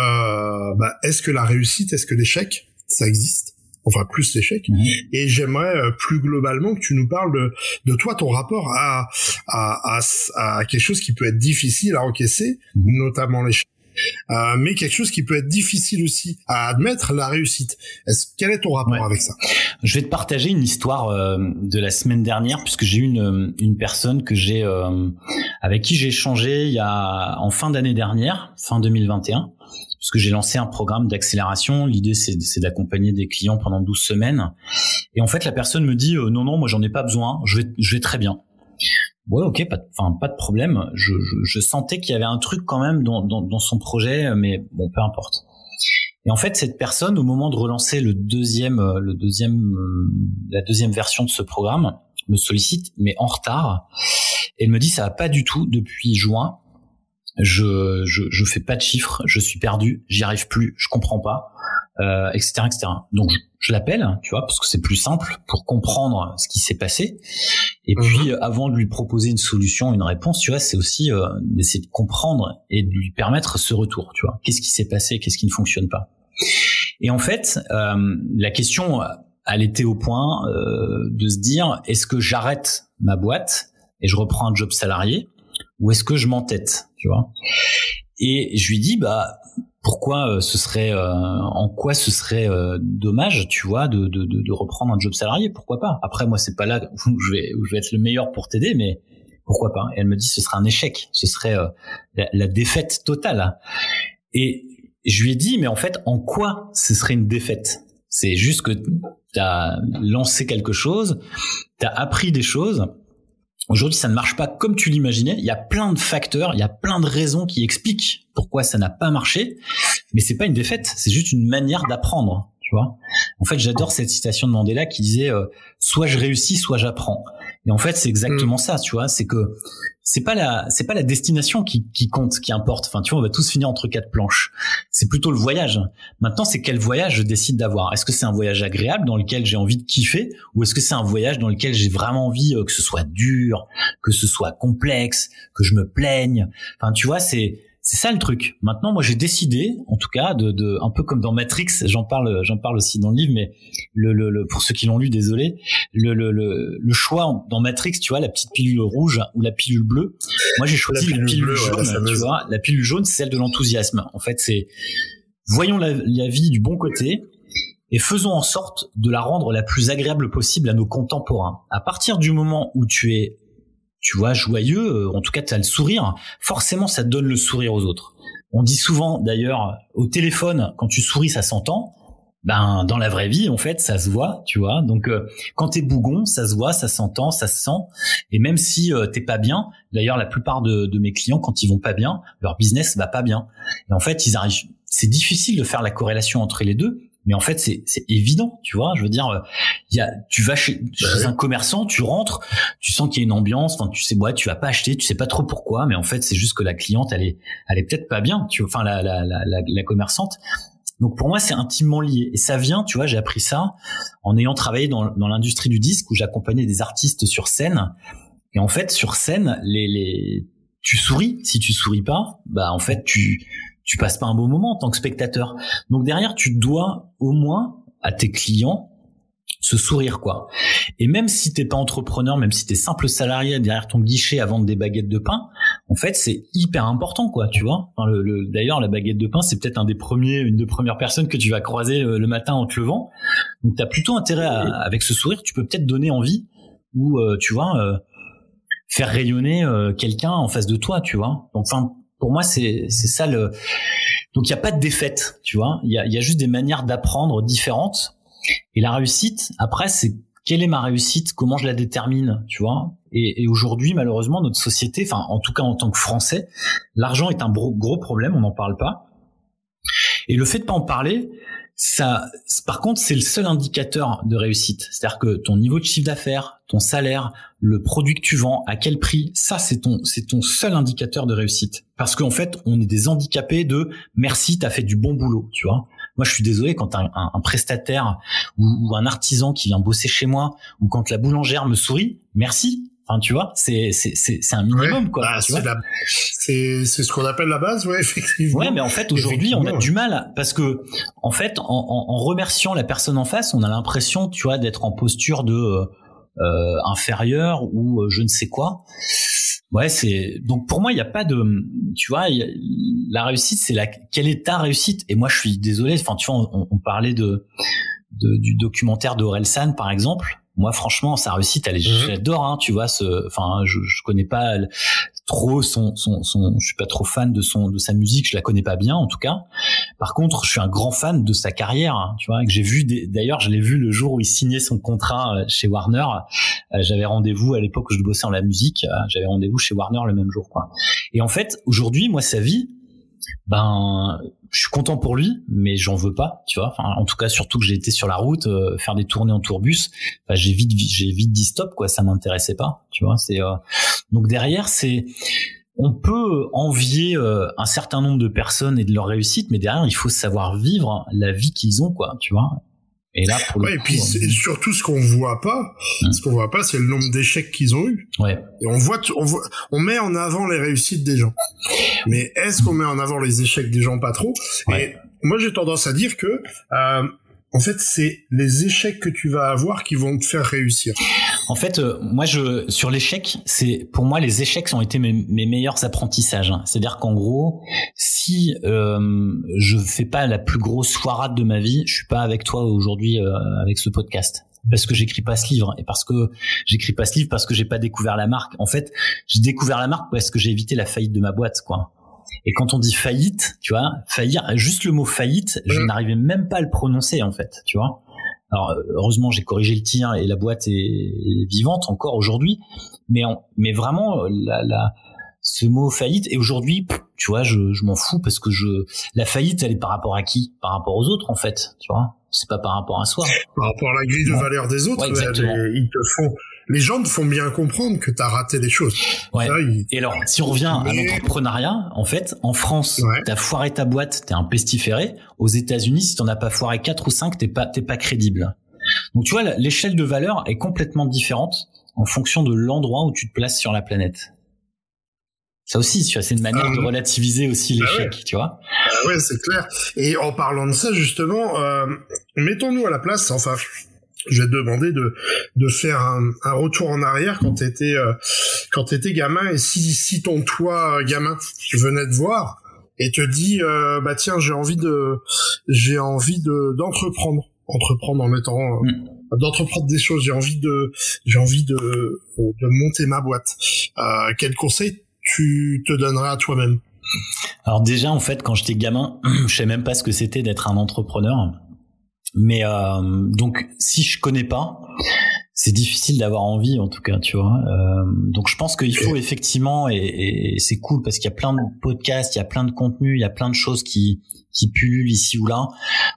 bah, est-ce que la réussite, est-ce que l'échec, ça existe? Enfin plus l'échec. Mhm. Et j'aimerais euh, plus globalement que tu nous parles de, de toi, ton rapport à, à, à, à quelque chose qui peut être difficile à encaisser, notamment l'échec. Euh, mais quelque chose qui peut être difficile aussi à admettre, la réussite. Est-ce quel est ton rapport avec ça? Je vais te partager une histoire euh, de la semaine dernière puisque j'ai une euh, une personne que j'ai avec qui j'ai échangé il y a en fin d'année dernière, fin 2021 puisque j'ai lancé un programme d'accélération. L'idée, c'est, d'accompagner des clients pendant 12 semaines. Et en fait, la personne me dit, non, non, moi, j'en ai pas besoin. Je vais, je vais très bien. Ouais, ok, pas, enfin pas de problème. Je, je, je sentais qu'il y avait un truc quand même dans, dans, dans, son projet, mais bon, peu importe. Et en fait, cette personne, au moment de relancer le deuxième, euh, le deuxième, euh, la deuxième version de ce programme, me sollicite, mais en retard. Elle me dit ça va pas du tout depuis juin. Je, je, je fais pas de chiffres, je suis perdu, j'y arrive plus, je comprends pas euh, etc., etc. Donc je, l'appelle, tu vois, parce que c'est plus simple pour comprendre ce qui s'est passé. Et mhm. puis avant de lui proposer une solution, une réponse, tu vois, c'est aussi euh, d'essayer de comprendre et de lui permettre ce retour, tu vois. Qu'est-ce qui s'est passé, qu'est-ce qui ne fonctionne pas. Et en fait, euh, la question, elle était au point euh, de se dire est-ce que j'arrête ma boîte et je reprends un job salarié ou est-ce que je m'entête, tu vois? Et je lui dis bah pourquoi euh, ce serait euh, en quoi ce serait euh, dommage tu vois de, de, de, reprendre un job salarié? Pourquoi pas? Après moi c'est pas là où je vais où je vais être le meilleur pour t'aider mais pourquoi pas? Et elle me dit ce serait un échec ce serait la, la, défaite totale. Et je lui ai dit mais en fait en quoi ce serait une défaite? C'est juste que tu as lancé quelque chose tu as appris des choses Aujourd'hui, ça ne marche pas comme tu l'imaginais. Il y a plein de facteurs, il y a plein de raisons qui expliquent pourquoi ça n'a pas marché. Mais c'est pas une défaite, c'est juste une manière d'apprendre. Tu vois. En fait, j'adore cette citation de Mandela qui disait euh, soit je réussis, soit j'apprends. Et en fait, c'est exactement mm. ça. Tu vois, c'est que c'est pas la c'est pas la destination qui, qui compte, qui importe. Enfin, tu vois, on va tous finir entre quatre planches. C'est plutôt le voyage. Maintenant, c'est quel voyage je décide d'avoir? Est-ce que c'est un voyage agréable dans lequel j'ai envie de kiffer, ou est-ce que c'est un voyage dans lequel j'ai vraiment envie euh, que ce soit dur, que ce soit complexe, que je me plaigne? Enfin, tu vois, c'est c'est ça le truc. Maintenant, moi, j'ai décidé, en tout cas, de, de, un peu comme dans Matrix, j'en parle, j'en parle aussi dans le livre, mais le, le, pour ceux qui l'ont lu, désolé, le, le, le, choix dans Matrix, tu vois, la petite pilule rouge ou la pilule bleue. Moi, j'ai choisi la pilule, jaune, tu vois. La pilule jaune, c'est celle de l'enthousiasme. En fait, c'est voyons la, la vie du bon côté et faisons en sorte de la rendre la plus agréable possible à nos contemporains. À partir du moment où tu es tu vois, joyeux, en tout cas tu as le sourire, forcément ça donne le sourire aux autres. On dit souvent d'ailleurs au téléphone quand tu souris ça s'entend. Ben dans la vraie vie en fait ça se voit, tu vois. Donc euh, quand t'es bougon, ça se voit, ça s'entend, ça se sent. Et même si euh, t'es pas bien, d'ailleurs la plupart de, de, mes clients quand ils vont pas bien, leur business va pas bien. Et en fait ils arrivent. C'est difficile de faire la corrélation entre les deux mais en fait c'est c'est évident tu vois je veux dire il y a tu vas chez, bah un commerçant tu rentres tu sens qu'il y a une ambiance enfin tu sais ouais tu vas pas acheter tu sais pas trop pourquoi mais en fait c'est juste que la cliente elle est elle est peut-être pas bien tu vois enfin la la, la la commerçante Donc pour moi, c'est intimement lié. Et ça vient, tu vois, j'ai appris ça en ayant travaillé dans, dans l'industrie du disque où j'accompagnais des artistes sur scène. Et en fait, sur scène, les, les, tu souris. Si tu souris pas, bah en fait, tu tu passes pas un bon moment en tant que spectateur. Donc derrière, tu dois au moins à tes clients ce sourire quoi. Et même si t'es pas entrepreneur, même si t'es simple salarié derrière ton guichet à vendre des baguettes de pain, en fait c'est hyper important quoi, tu vois. Enfin, le, D'ailleurs la baguette de pain c'est peut-être un des premiers, une des premières personnes que tu vas croiser euh, le, matin en te levant. Donc t'as plutôt intérêt à, avec ce sourire, tu peux peut-être donner envie ou euh, tu vois euh, faire rayonner quelqu'un en face de toi, tu vois. Enfin pour moi c'est ça le donc il y a pas de défaite, tu vois. Il y a, y a juste des manières d'apprendre différentes et la réussite, après, c'est quelle est ma réussite, comment je la détermine, tu vois. Et, aujourd'hui, malheureusement, notre société, enfin, en tout cas en tant que Français, l'argent est un gros, problème, on n'en parle pas. Et le fait de pas en parler, ça, par contre, c'est le seul indicateur de réussite. C'est-à-dire que ton niveau de chiffre d'affaires, ton salaire, le produit que tu vends, à quel prix, ça, c'est ton, c'est ton seul indicateur de réussite. Parce qu'en fait, on est des handicapés de merci, t'as fait du bon boulot, tu vois. Moi, je suis désolé quand un, un, prestataire ou, un artisan qui vient bosser chez moi ou quand la boulangère me sourit, merci. Enfin, tu vois, c'est c'est c'est un minimum quoi. Bah, c'est c'est ce qu'on appelle la base, ouais, effectivement. Ouais, mais en fait aujourd'hui on a du mal parce que en fait en, en, remerciant la personne en face, on a l'impression, tu vois, d'être en posture de euh, euh inférieure ou euh, je ne sais quoi ouais, c'est donc pour moi il n'y a pas de, tu vois, la réussite c'est la quelle est ta réussite? Et moi je suis désolé, enfin tu vois, on, on parlait de, de, du documentaire d'Orelsan par exemple moi franchement sa réussite elle est mhm. j'adore hein, tu vois ce enfin je, je connais pas trop son, son son je suis pas trop fan de son de sa musique je la connais pas bien en tout cas. Par contre je suis un grand fan de sa carrière hein, tu vois que j'ai vu d'ailleurs je l'ai vu le jour où il signait son contrat euh, chez Warner. Euh, j'avais rendez-vous à l'époque où je bossais en la musique euh, j'avais rendez-vous chez Warner le même jour quoi. Et en fait aujourd'hui moi sa vie ben je suis content pour lui, mais j'en veux pas, tu vois. Enfin, en tout cas, surtout que j'ai été sur la route, euh, faire des tournées en tourbus, enfin, j'ai vite, j'ai vite dit stop, quoi. Ça m'intéressait pas, tu vois. C'est euh, donc derrière, c'est on peut envier euh, un certain nombre de personnes et de leur réussite, mais derrière, il faut savoir vivre la vie qu'ils ont, quoi, tu vois. Et là, pour le et puis surtout ce qu'on voit pas, hein ce qu'on voit pas, c'est le nombre d'échecs qu'ils ont eu. Ouais. Et on voit, on voit, on met en avant les réussites des gens. Mais est-ce qu'on met en avant les échecs des gens? Pas trop Et moi, j'ai tendance à dire que euh, en fait, c'est les échecs que tu vas avoir qui vont te faire réussir. En fait, euh, moi, je sur l'échec, c'est pour moi les échecs ont été mes, meilleurs apprentissages. C'est-à-dire qu'en gros, si euh, je fais pas la plus grosse foirade de ma vie, je suis pas avec toi aujourd'hui euh, avec ce podcast parce que j'écris pas ce livre et parce que j'écris pas ce livre parce que j'ai pas découvert la marque. En fait, j'ai découvert la marque parce que j'ai évité la faillite de ma boîte, quoi. Et quand on dit faillite, tu vois, faillir, juste le mot faillite, je mmh. n'arrivais même pas à le prononcer en fait, tu vois. Alors heureusement j'ai corrigé le tir et la boîte est, vivante encore aujourd'hui, mais mais vraiment la, la ce mot faillite et aujourd'hui tu vois je, je m'en fous parce que je la faillite elle est par rapport à qui? Par rapport aux autres en fait tu vois? C'est pas par rapport à soi. Par rapport à la grille de valeur des autres ils te font les gens te font bien comprendre que tu as raté des choses. Ouais. Et alors, si on revient à l'entrepreneuriat, en fait, en France, tu t'as foiré ta boîte, t'es un pestiféré. Aux États-Unis, si t'en as pas foiré quatre ou cinq, t'es pas, t'es pas crédible. Donc, tu vois, l'échelle de valeur est complètement différente en fonction de l'endroit où tu te places sur la planète. Ça aussi, tu vois, c'est une manière de ah. relativiser aussi bah l'échec, tu vois. Ah ouais, c'est clair. Et en parlant de ça, justement, euh, mettons-nous à la place, enfin, je vais te demander de de faire un, un retour en arrière quand t'étais euh, quand t'étais gamin et si si ton toi euh, gamin venait te voir et te dit euh, bah tiens j'ai envie de j'ai envie de d'entreprendre. Entreprendre en mettant euh, mm. d'entreprendre des choses. J'ai envie de j'ai envie de de monter ma boîte. Euh, quel conseil tu te donnerais à toi-même? Alors déjà en fait quand j'étais gamin je sais même pas ce que c'était d'être un entrepreneur mais euh, donc si je connais pas, c'est difficile d'avoir envie en tout cas, tu vois. Euh, donc je pense qu'il faut effectivement et, et c'est cool parce qu'il y a plein de podcasts, il y a plein de contenus, il y a plein de choses qui qui pullulent ici ou là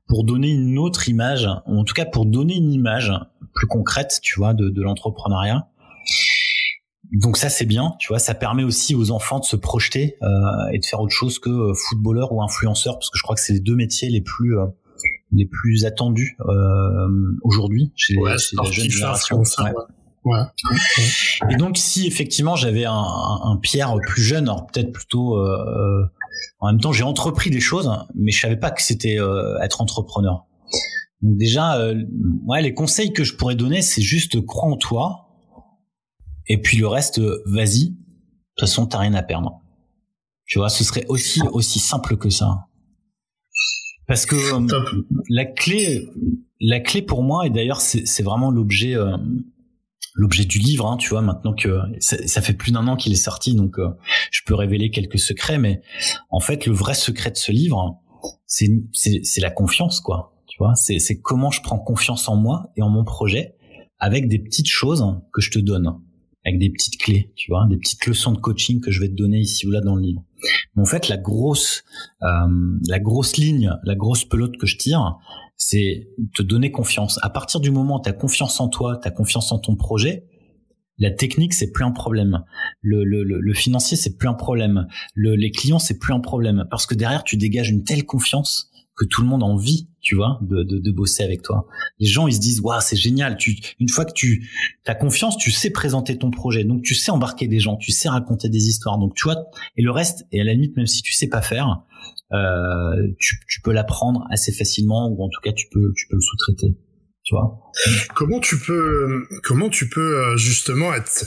pour donner une autre image, ou en tout cas pour donner une image plus concrète, tu vois, de, de l'entrepreneuriat. donc ça c'est bien, tu vois, ça permet aussi aux enfants de se projeter euh, et de faire autre chose que euh, footballeur ou influenceur, parce que je crois que c'est les deux métiers les plus euh, les plus attendus euh, aujourd'hui chez, Ouais, chez la jeune génération. Ouais. Et donc si effectivement j'avais un, un, un Pierre plus jeune, alors peut-être plutôt euh, euh, en même temps j'ai entrepris des choses, mais je savais pas que c'était euh, être entrepreneur. Donc déjà, euh, ouais, les conseils que je pourrais donner, c'est juste crois en toi, et puis le reste, vas-y. De toute façon, t'as rien à perdre. Tu vois, ce serait aussi aussi simple que ça. Parce que euh, Top. la clé, la clé pour moi, et d'ailleurs c'est vraiment l'objet euh, l'objet du livre. Hein, tu vois, maintenant que ça, ça fait plus d'un an qu'il est sorti, donc euh, je peux révéler quelques secrets. Mais en fait, le vrai secret de ce livre, c'est c'est c'est la confiance, quoi. Tu vois, c'est c'est comment je prends confiance en moi et en mon projet avec des petites choses que je te donne, avec des petites clés, tu vois, des petites leçons de coaching que je vais te donner ici ou là dans le livre. Mais en fait, la grosse, euh, la grosse ligne, la grosse pelote que je tire, c'est te donner confiance. À partir du moment où tu as confiance en toi, tu as confiance en ton projet, la technique, c'est plus un problème. Le, le, le, financier, c'est plus un problème. Le, les clients, c'est plus un problème. Parce que derrière, tu dégages une telle confiance que tout le monde a envie, tu vois, de, de, de bosser avec toi. Les gens, ils se disent, waouh, c'est génial. Tu, une fois que tu as confiance, tu sais présenter ton projet. Donc, tu sais embarquer des gens, tu sais raconter des histoires. Donc, tu vois, et le reste, et à la limite, même si tu sais pas faire, euh, tu, tu peux l'apprendre assez facilement ou en tout cas, tu peux, tu peux le sous-traiter. Tu vois. Comment tu peux, comment tu peux euh, justement être,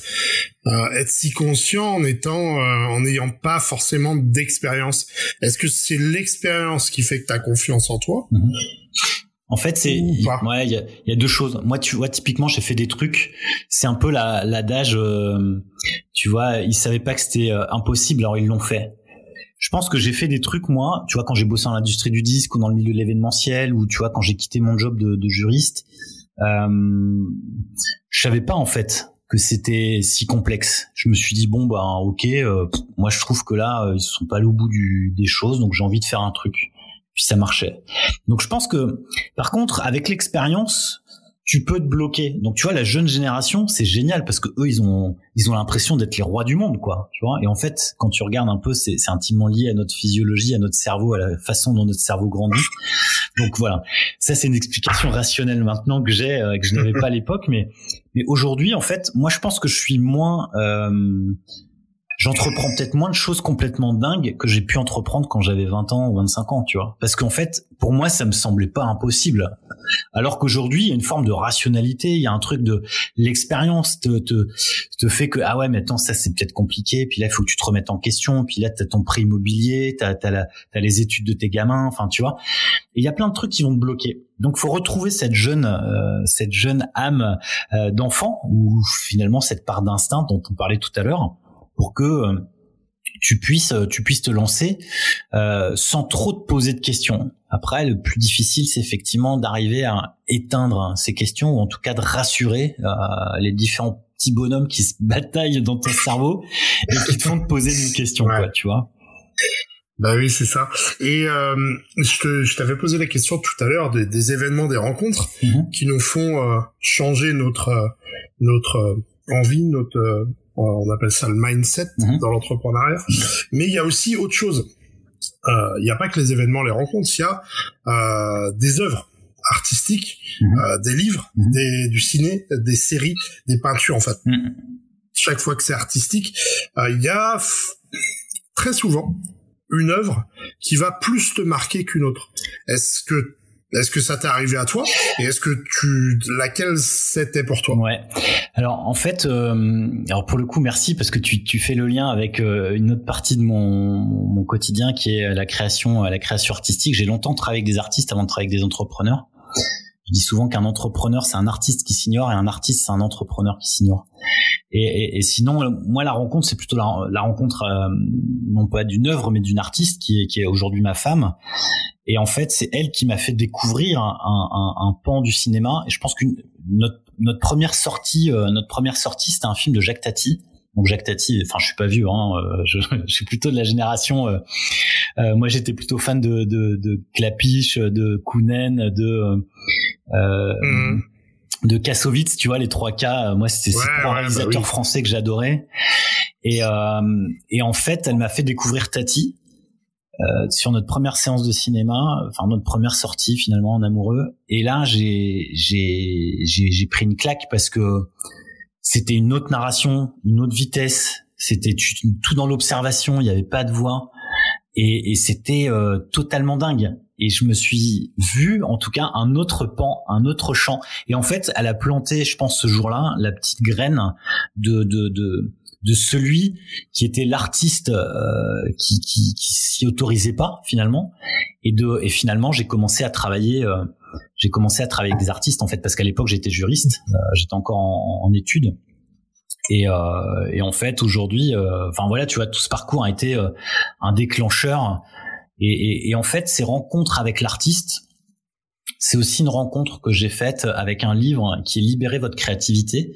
euh, être si conscient en étant, euh, en n'ayant pas forcément d'expérience? Est-ce que c'est l'expérience qui fait que tu as confiance en toi? En fait, c'est Ou pas. ouais, il y a, il y a deux choses. Moi, tu vois, typiquement, j'ai fait des trucs. C'est un peu la l'adage. euh, tu vois, ils savaient pas que c'était euh, impossible, alors ils l'ont fait. Je pense que j'ai fait des trucs moi. Tu vois, quand j'ai bossé dans l'industrie du disque ou dans le milieu de l'événementiel, ou tu vois, quand j'ai quitté mon job de, de juriste, euh, je savais pas en fait que c'était si complexe. Je me suis dit bon bah ok, euh, moi je trouve que là euh, ils sont pas allés au bout du, des choses, donc j'ai envie de faire un truc. Puis ça marchait. Donc je pense que par contre avec l'expérience tu peux te bloquer. Donc tu vois la jeune génération, c'est génial parce que eux ils ont ils ont l'impression d'être les rois du monde quoi, tu vois. Et en fait, quand tu regardes un peu c'est intimement lié à notre physiologie, à notre cerveau, à la façon dont notre cerveau grandit. Donc voilà. Ça c'est une explication rationnelle maintenant que j'ai euh, que je n'avais pas à l'époque mais mais aujourd'hui en fait, moi je pense que je suis moins euh, j'entreprends peut-être moins de choses complètement dingues que j'ai pu entreprendre quand j'avais 20 ans ou 25 ans, tu vois. Parce qu'en fait, pour moi, ça me semblait pas impossible. Alors qu'aujourd'hui, il y a une forme de rationalité, il y a un truc de l'expérience te, te, te fait que, ah ouais, mais attends, ça c'est peut-être compliqué, puis là, il faut que tu te remettes en question, puis là, t'as ton prix immobilier, t'as, t'as, les études de tes gamins, enfin, tu vois. Et il y a plein de trucs qui vont te bloquer. Donc, faut retrouver cette jeune, euh, cette jeune âme euh, d'enfant, ou finalement cette part d'instinct dont on parlait tout à l'heure, pour que euh, tu puisses tu puisses te lancer euh, sans trop te poser de questions. Après, le plus difficile, c'est effectivement d'arriver à éteindre ces questions ou en tout cas de rassurer euh, les différents petits bonhommes qui se bataillent dans ton cerveau et qui te font te poser des questions, Ouais. quoi, tu vois. Bah oui, c'est ça. Et euh, je t'avais posé la question tout à l'heure des, des événements, des rencontres Mhm. qui nous font euh, changer notre euh, notre euh, envie, notre euh, on appelle ça le mindset Mhm. dans l'entrepreneuriat. Mais il y a aussi autre chose. Euh, Il n'y a pas que les événements, les rencontres. Il y a euh, des œuvres artistiques, Mhm. euh, des livres, Mhm. des, du ciné, des séries, des peintures. En fait, chaque fois que c'est artistique, il y a très souvent une œuvre qui va plus te marquer qu'une autre. Est-ce que est-ce que ça t'est arrivé à toi et est-ce que tu laquelle c'était pour toi? Ouais. Alors en fait, euh, alors pour le coup, merci parce que tu, tu fais le lien avec euh, une autre partie de mon, mon quotidien qui est la création, la création artistique. J'ai longtemps travaillé avec des artistes avant de travailler avec des entrepreneurs. Je dis souvent qu'un entrepreneur c'est un artiste qui s'ignore et un artiste c'est un entrepreneur qui s'ignore. Et, et, et sinon, euh, moi la rencontre c'est plutôt la, la rencontre euh, non pas d'une œuvre mais d'une artiste qui est, qui est aujourd'hui ma femme. Et en fait, c'est elle qui m'a fait découvrir un, un, un, pan du cinéma. Et je pense que notre, notre première sortie, euh, notre première sortie, c'était un film de Jacques Tati. Donc Jacques Tati, enfin je suis pas vieux, hein, euh, je, je suis plutôt de la génération. euh, euh, moi, j'étais plutôt fan de, de, de Clapiche, de Kounen, de euh, de Kassovitz, tu vois, les trois K. Moi, c'était ouais, trois bah réalisateurs français que j'adorais. Et, euh, et en fait, elle m'a fait découvrir Tati euh, sur notre première séance de cinéma, enfin notre première sortie finalement en amoureux. Et là, j'ai j'ai j'ai pris une claque parce que c'était une autre narration, une autre vitesse. C'était tout dans l'observation. Il n'y avait pas de voix et, et c'était euh, totalement dingue et je me suis vu en tout cas un autre pan, un autre champ. Et en fait, elle a planté, je pense, ce jour-là, la petite graine de de de, de celui qui était l'artiste euh, qui qui, qui s'y autorisait pas finalement. Et de et finalement, j'ai commencé à travailler. Euh, j'ai commencé à travailler avec des artistes en fait parce qu'à l'époque j'étais juriste, euh, j'étais encore en, études. Et, euh, et, en fait aujourd'hui, enfin voilà, tu vois, tout ce parcours a été un déclencheur et, et, et en fait, ces rencontres avec l'artiste, c'est aussi une rencontre que j'ai faite avec un livre qui est Libérer votre créativité,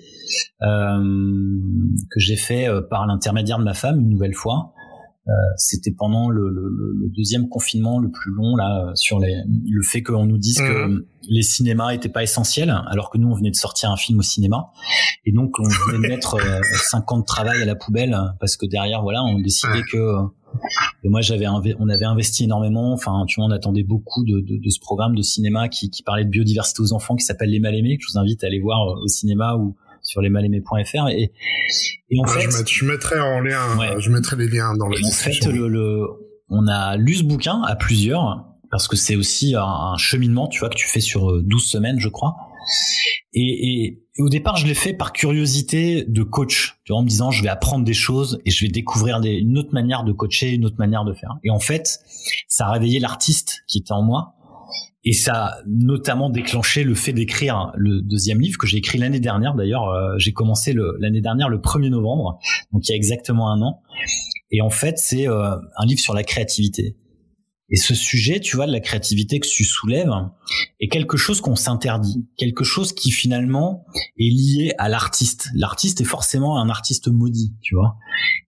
euh, que j'ai fait euh, par l'intermédiaire de ma femme une nouvelle fois. Euh, c'était pendant le, le, le, deuxième confinement le plus long là sur les, le fait qu'on nous dise que mmh. les cinémas étaient pas essentiels alors que nous on venait de sortir un film au cinéma et donc on venait de mettre euh, 5 ans de travail à la poubelle parce que derrière voilà on décidait que et moi, j'avais on avait investi énormément. Enfin, tu vois, on attendait beaucoup de, de, de ce programme de cinéma qui, qui, parlait de biodiversité aux enfants, qui s'appelle Les Mal Aimés, que je vous invite à aller voir euh, au cinéma ou sur lesmalaimés.fr. Et, et en fait, je, mettrai en lien, je mettrai les liens dans le. En fait, le, le, on a lu ce bouquin à plusieurs parce que c'est aussi un, un, cheminement, tu vois, que tu fais sur 12 euh, semaines, je crois. Et, au départ, je l'ai fait par curiosité de coach, en me disant je vais apprendre des choses et je vais découvrir une autre manière de coacher, une autre manière de faire. Et en fait, ça a réveillé l'artiste qui était en moi et ça a notamment déclenché le fait d'écrire le deuxième livre que j'ai écrit l'année dernière. D'ailleurs, euh, j'ai commencé l'année dernière le 1er novembre, donc il y a exactement un an. Et en fait, c'est euh, un livre sur la créativité. Et ce sujet, tu vois, de la créativité que tu soulèves, est quelque chose qu'on s'interdit, quelque chose qui finalement est lié à l'artiste. L'artiste est forcément un artiste maudit, tu vois.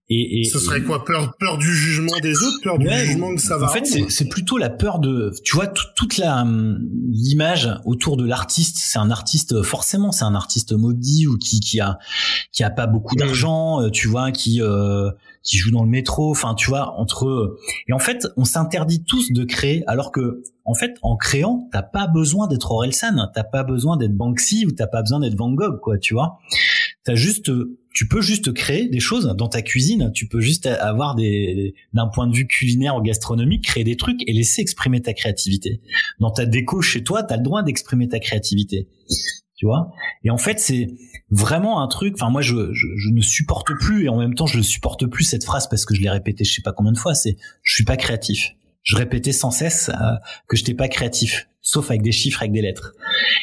Et, et ce serait quoi peur peur du jugement des autres, peur du jugement que ça va. En fait, c'est plutôt la peur de, tu vois, toute la hum, l'image autour de l'artiste. C'est un artiste forcément, c'est un artiste maudit ou qui qui a qui a pas beaucoup d'argent, euh, tu vois, qui euh, qui joue dans le métro, enfin tu vois, entre et en fait on s'interdit tous de créer alors que en fait en créant t'as pas besoin d'être Orelsan, t'as pas besoin d'être Banksy ou t'as pas besoin d'être Van Gogh quoi, tu vois, t'as juste tu peux juste créer des choses dans ta cuisine, tu peux juste avoir des d'un point de vue culinaire ou gastronomique créer des trucs et laisser exprimer ta créativité. Dans ta déco chez toi, t'as le droit d'exprimer ta créativité tu vois. Et en fait c'est vraiment un truc enfin moi je, ne supporte plus et en même temps je ne supporte plus cette phrase parce que je l'ai répété je sais pas combien de fois c'est je suis pas créatif je répétais sans cesse euh, que je n'étais pas créatif sauf avec des chiffres avec des lettres.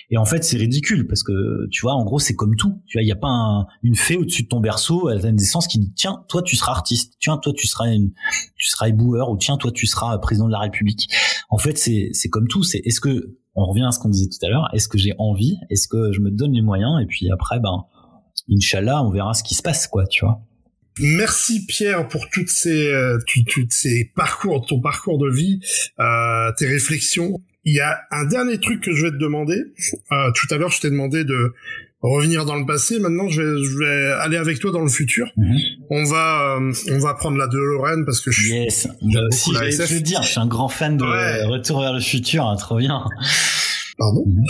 Et en fait c'est ridicule parce que tu vois en gros c'est comme tout. Tu vois il y a pas une fée au-dessus de ton berceau à la naissance qui dit tiens toi tu seras artiste. Tiens toi tu seras une tu seras éboueur. Ou tiens toi tu seras président de la République. En fait c'est c'est comme tout. C'est est-ce que on revient à ce qu'on disait tout à l'heure. Est-ce que j'ai envie? Est-ce que je me donne les moyens? Et puis après, ben, Inch'Allah, on verra ce qui se passe, quoi, tu vois. Merci Pierre pour toutes ces, euh, toutes ces parcours, ton parcours de vie, euh, tes réflexions. Il y a un dernier truc que je vais te demander. Euh, tout à l'heure, je t'ai demandé de revenir dans le passé. Maintenant, je vais, je vais aller avec toi dans le futur. Mhm. On va, euh, on va prendre la de Lorraine parce que je suis. Yes. si je dire, je suis un grand fan de Retour vers le futur. Hein, trop bien. Pardon. Mhm.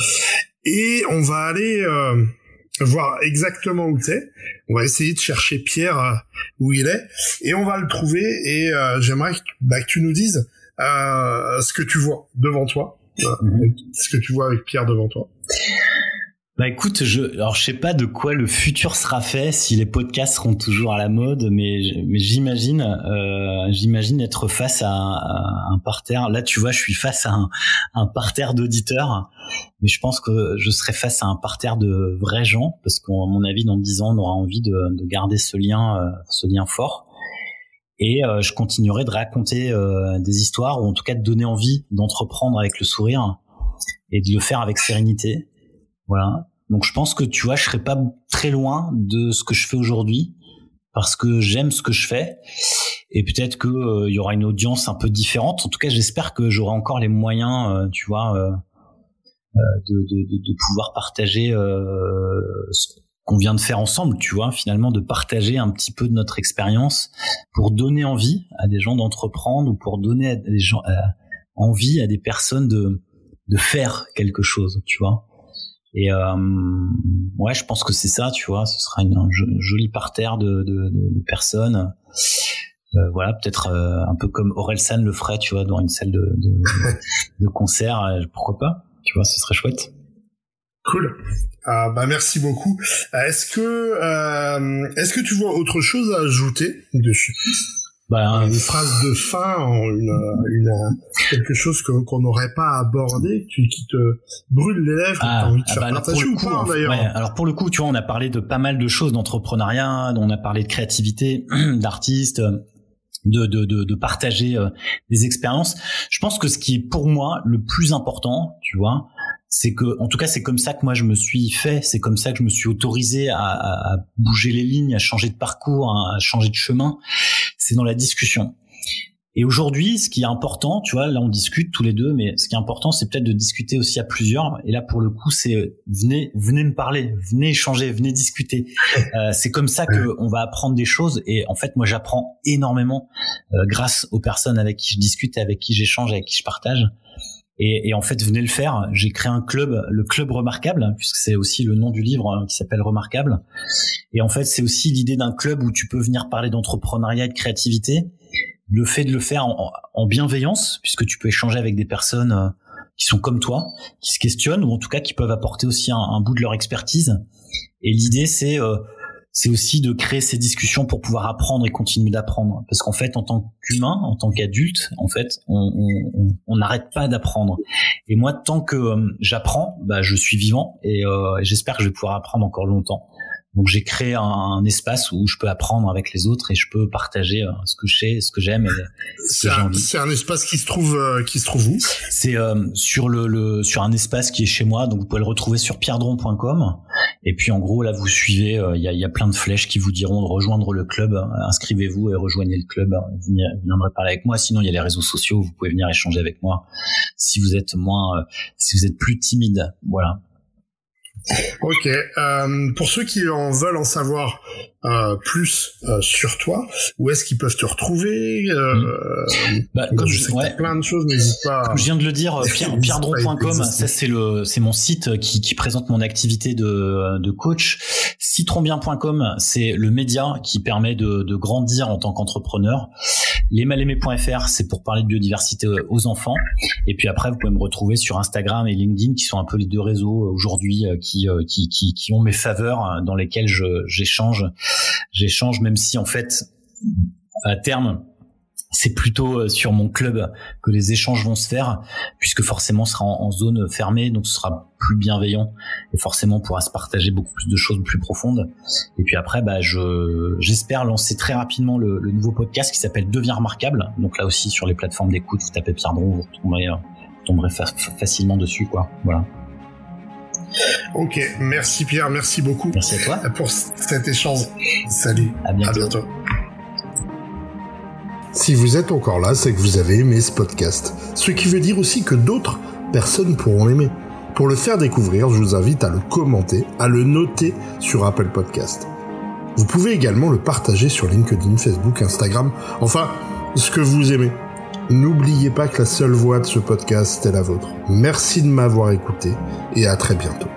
Et on va aller euh, voir exactement où t'es. On va essayer de chercher Pierre euh, où il est et on va le trouver. Et j'aimerais que, bah, que tu nous dises ce que tu vois devant toi, mhm. ce que tu vois avec Pierre devant toi. Bah écoute, je alors je sais pas de quoi le futur sera fait si les podcasts seront toujours à la mode, mais j'imagine euh, j'imagine être face à, un parterre. Là, tu vois, je suis face à un, parterre d'auditeurs, mais je pense que je serai face à un parterre de vrais gens parce qu'à mon avis, dans dix ans, on aura envie de, de garder ce lien, euh, ce lien fort. Et euh, je continuerai de raconter des histoires ou en tout cas de donner envie d'entreprendre avec le sourire et de le faire avec sérénité voilà. Donc je pense que tu vois, je serais pas très loin de ce que je fais aujourd'hui parce que j'aime ce que je fais et peut-être que euh, il y aura une audience un peu différente. En tout cas, j'espère que j'aurai encore les moyens, euh, tu vois, euh, de, de, de, pouvoir partager ce qu'on vient de faire ensemble, tu vois, finalement de partager un petit peu de notre expérience pour donner envie à des gens d'entreprendre ou pour donner à des gens envie à des personnes de de faire quelque chose, tu vois. Et euh, ouais, je pense que c'est ça, tu vois. Ce sera une, un joli parterre de, de, de personnes. Euh, voilà, peut-être euh, un peu comme Aurel San le ferait, tu vois, dans une salle de, de, de concert. Euh, pourquoi pas Tu vois, ce serait chouette. Cool. Ah, bah merci beaucoup. Est-ce que est-ce que tu vois autre chose à ajouter dessus? Bah, une phrase de fin, une, une quelque chose qu'on n'aurait pas abordé, qui, qui te brûle les lèvres, ah, envie de ah faire bah, partager ou pas d'ailleurs. alors pour le coup, tu vois, on a parlé de pas mal de choses d'entrepreneuriat, on a parlé de créativité, d'artistes, de, de, de, de, partager euh, des expériences. Je pense que ce qui est pour moi le plus important, tu vois, c'est que, en tout cas, c'est comme ça que moi je me suis fait, c'est comme ça que je me suis autorisé à, à, bouger les lignes, à changer de parcours, à changer de chemin. C'est dans la discussion. Et aujourd'hui, ce qui est important, tu vois, là on discute tous les deux, mais ce qui est important, c'est peut-être de discuter aussi à plusieurs. Et là, pour le coup, c'est venez, venez me parler, venez échanger, venez discuter. Euh, c'est comme ça que on va apprendre des choses. Et en fait, moi, j'apprends énormément euh, grâce aux personnes avec qui je discute, avec qui j'échange, avec qui je partage. Et, et, en fait, venez le faire. J'ai créé un club, le club remarquable, puisque c'est aussi le nom du livre hein, qui s'appelle Remarquable. Et en fait, c'est aussi l'idée d'un club où tu peux venir parler d'entrepreneuriat de créativité. Le fait de le faire en, en, bienveillance, puisque tu peux échanger avec des personnes euh, qui sont comme toi, qui se questionnent, ou en tout cas qui peuvent apporter aussi un, un bout de leur expertise. Et l'idée, c'est euh, c'est aussi de créer ces discussions pour pouvoir apprendre et continuer d'apprendre. Parce qu'en fait, en tant qu'humain, en tant qu'adulte, en fait, on n'arrête pas d'apprendre. Et moi, tant que euh, j'apprends, bah, je suis vivant et, euh, j'espère que je vais pouvoir apprendre encore longtemps. Donc j'ai créé un, espace où je peux apprendre avec les autres et je peux partager euh, ce que je sais, ce que j'aime et ce. C'est un espace qui se trouve euh, qui se trouve où? C'est euh, sur le, le, sur un espace qui est chez moi, donc vous pouvez le retrouver sur pierredron.com. Et puis en gros là vous suivez, il y, a, y, a, plein de flèches qui vous diront de rejoindre le club. Inscrivez-vous et rejoignez le club. Vous viendrez parler avec moi. Sinon il y a les réseaux sociaux, vous pouvez venir échanger avec moi si vous êtes moins, si vous êtes plus timide. Voilà. Ok. Euh, pour ceux qui en veulent en savoir euh, plus euh, sur toi, où est-ce qu'ils peuvent te retrouver hmm. bah, comme je sais ouais. plein de choses, n'hésite pas. je viens de le dire, pierre, pierredron.com, ça c'est le c'est mon site qui, qui présente mon activité de, de coach. Citronbien.com, c'est le média qui permet de, de grandir en tant qu'entrepreneur. Lesmalaimés.fr, c'est pour parler de biodiversité aux enfants. Et puis après, vous pouvez me retrouver sur Instagram et LinkedIn, qui sont un peu les deux réseaux aujourd'hui qui, qui, qui, ont mes faveurs dans lesquels j'échange j'échange, même si en fait, à terme, c'est plutôt euh, sur mon club que les échanges vont se faire, puisque forcément, ce sera en, zone fermée, donc ce sera plus bienveillant, et forcément, on pourra se partager beaucoup plus de choses plus profondes. Et puis après, bah, je j'espère lancer très rapidement le, nouveau podcast qui s'appelle Deviens remarquable. Donc là aussi, sur les plateformes d'écoute, vous tapez Pierre Dron, vous tomberez, euh, tomberez facilement dessus, quoi. Voilà. Ok, merci Pierre, merci beaucoup. Merci à toi. Pour cet échange. Salut. À bientôt. Si vous êtes encore là, c'est que vous avez aimé ce podcast. Ce qui veut dire aussi que d'autres personnes pourront l'aimer. Pour le faire découvrir, je vous invite à le commenter, à le noter sur Apple Podcast. Vous pouvez également le partager sur LinkedIn, Facebook, Instagram, enfin, ce que vous aimez. N'oubliez pas que la seule voix de ce podcast est la vôtre. Merci de m'avoir écouté et à très bientôt.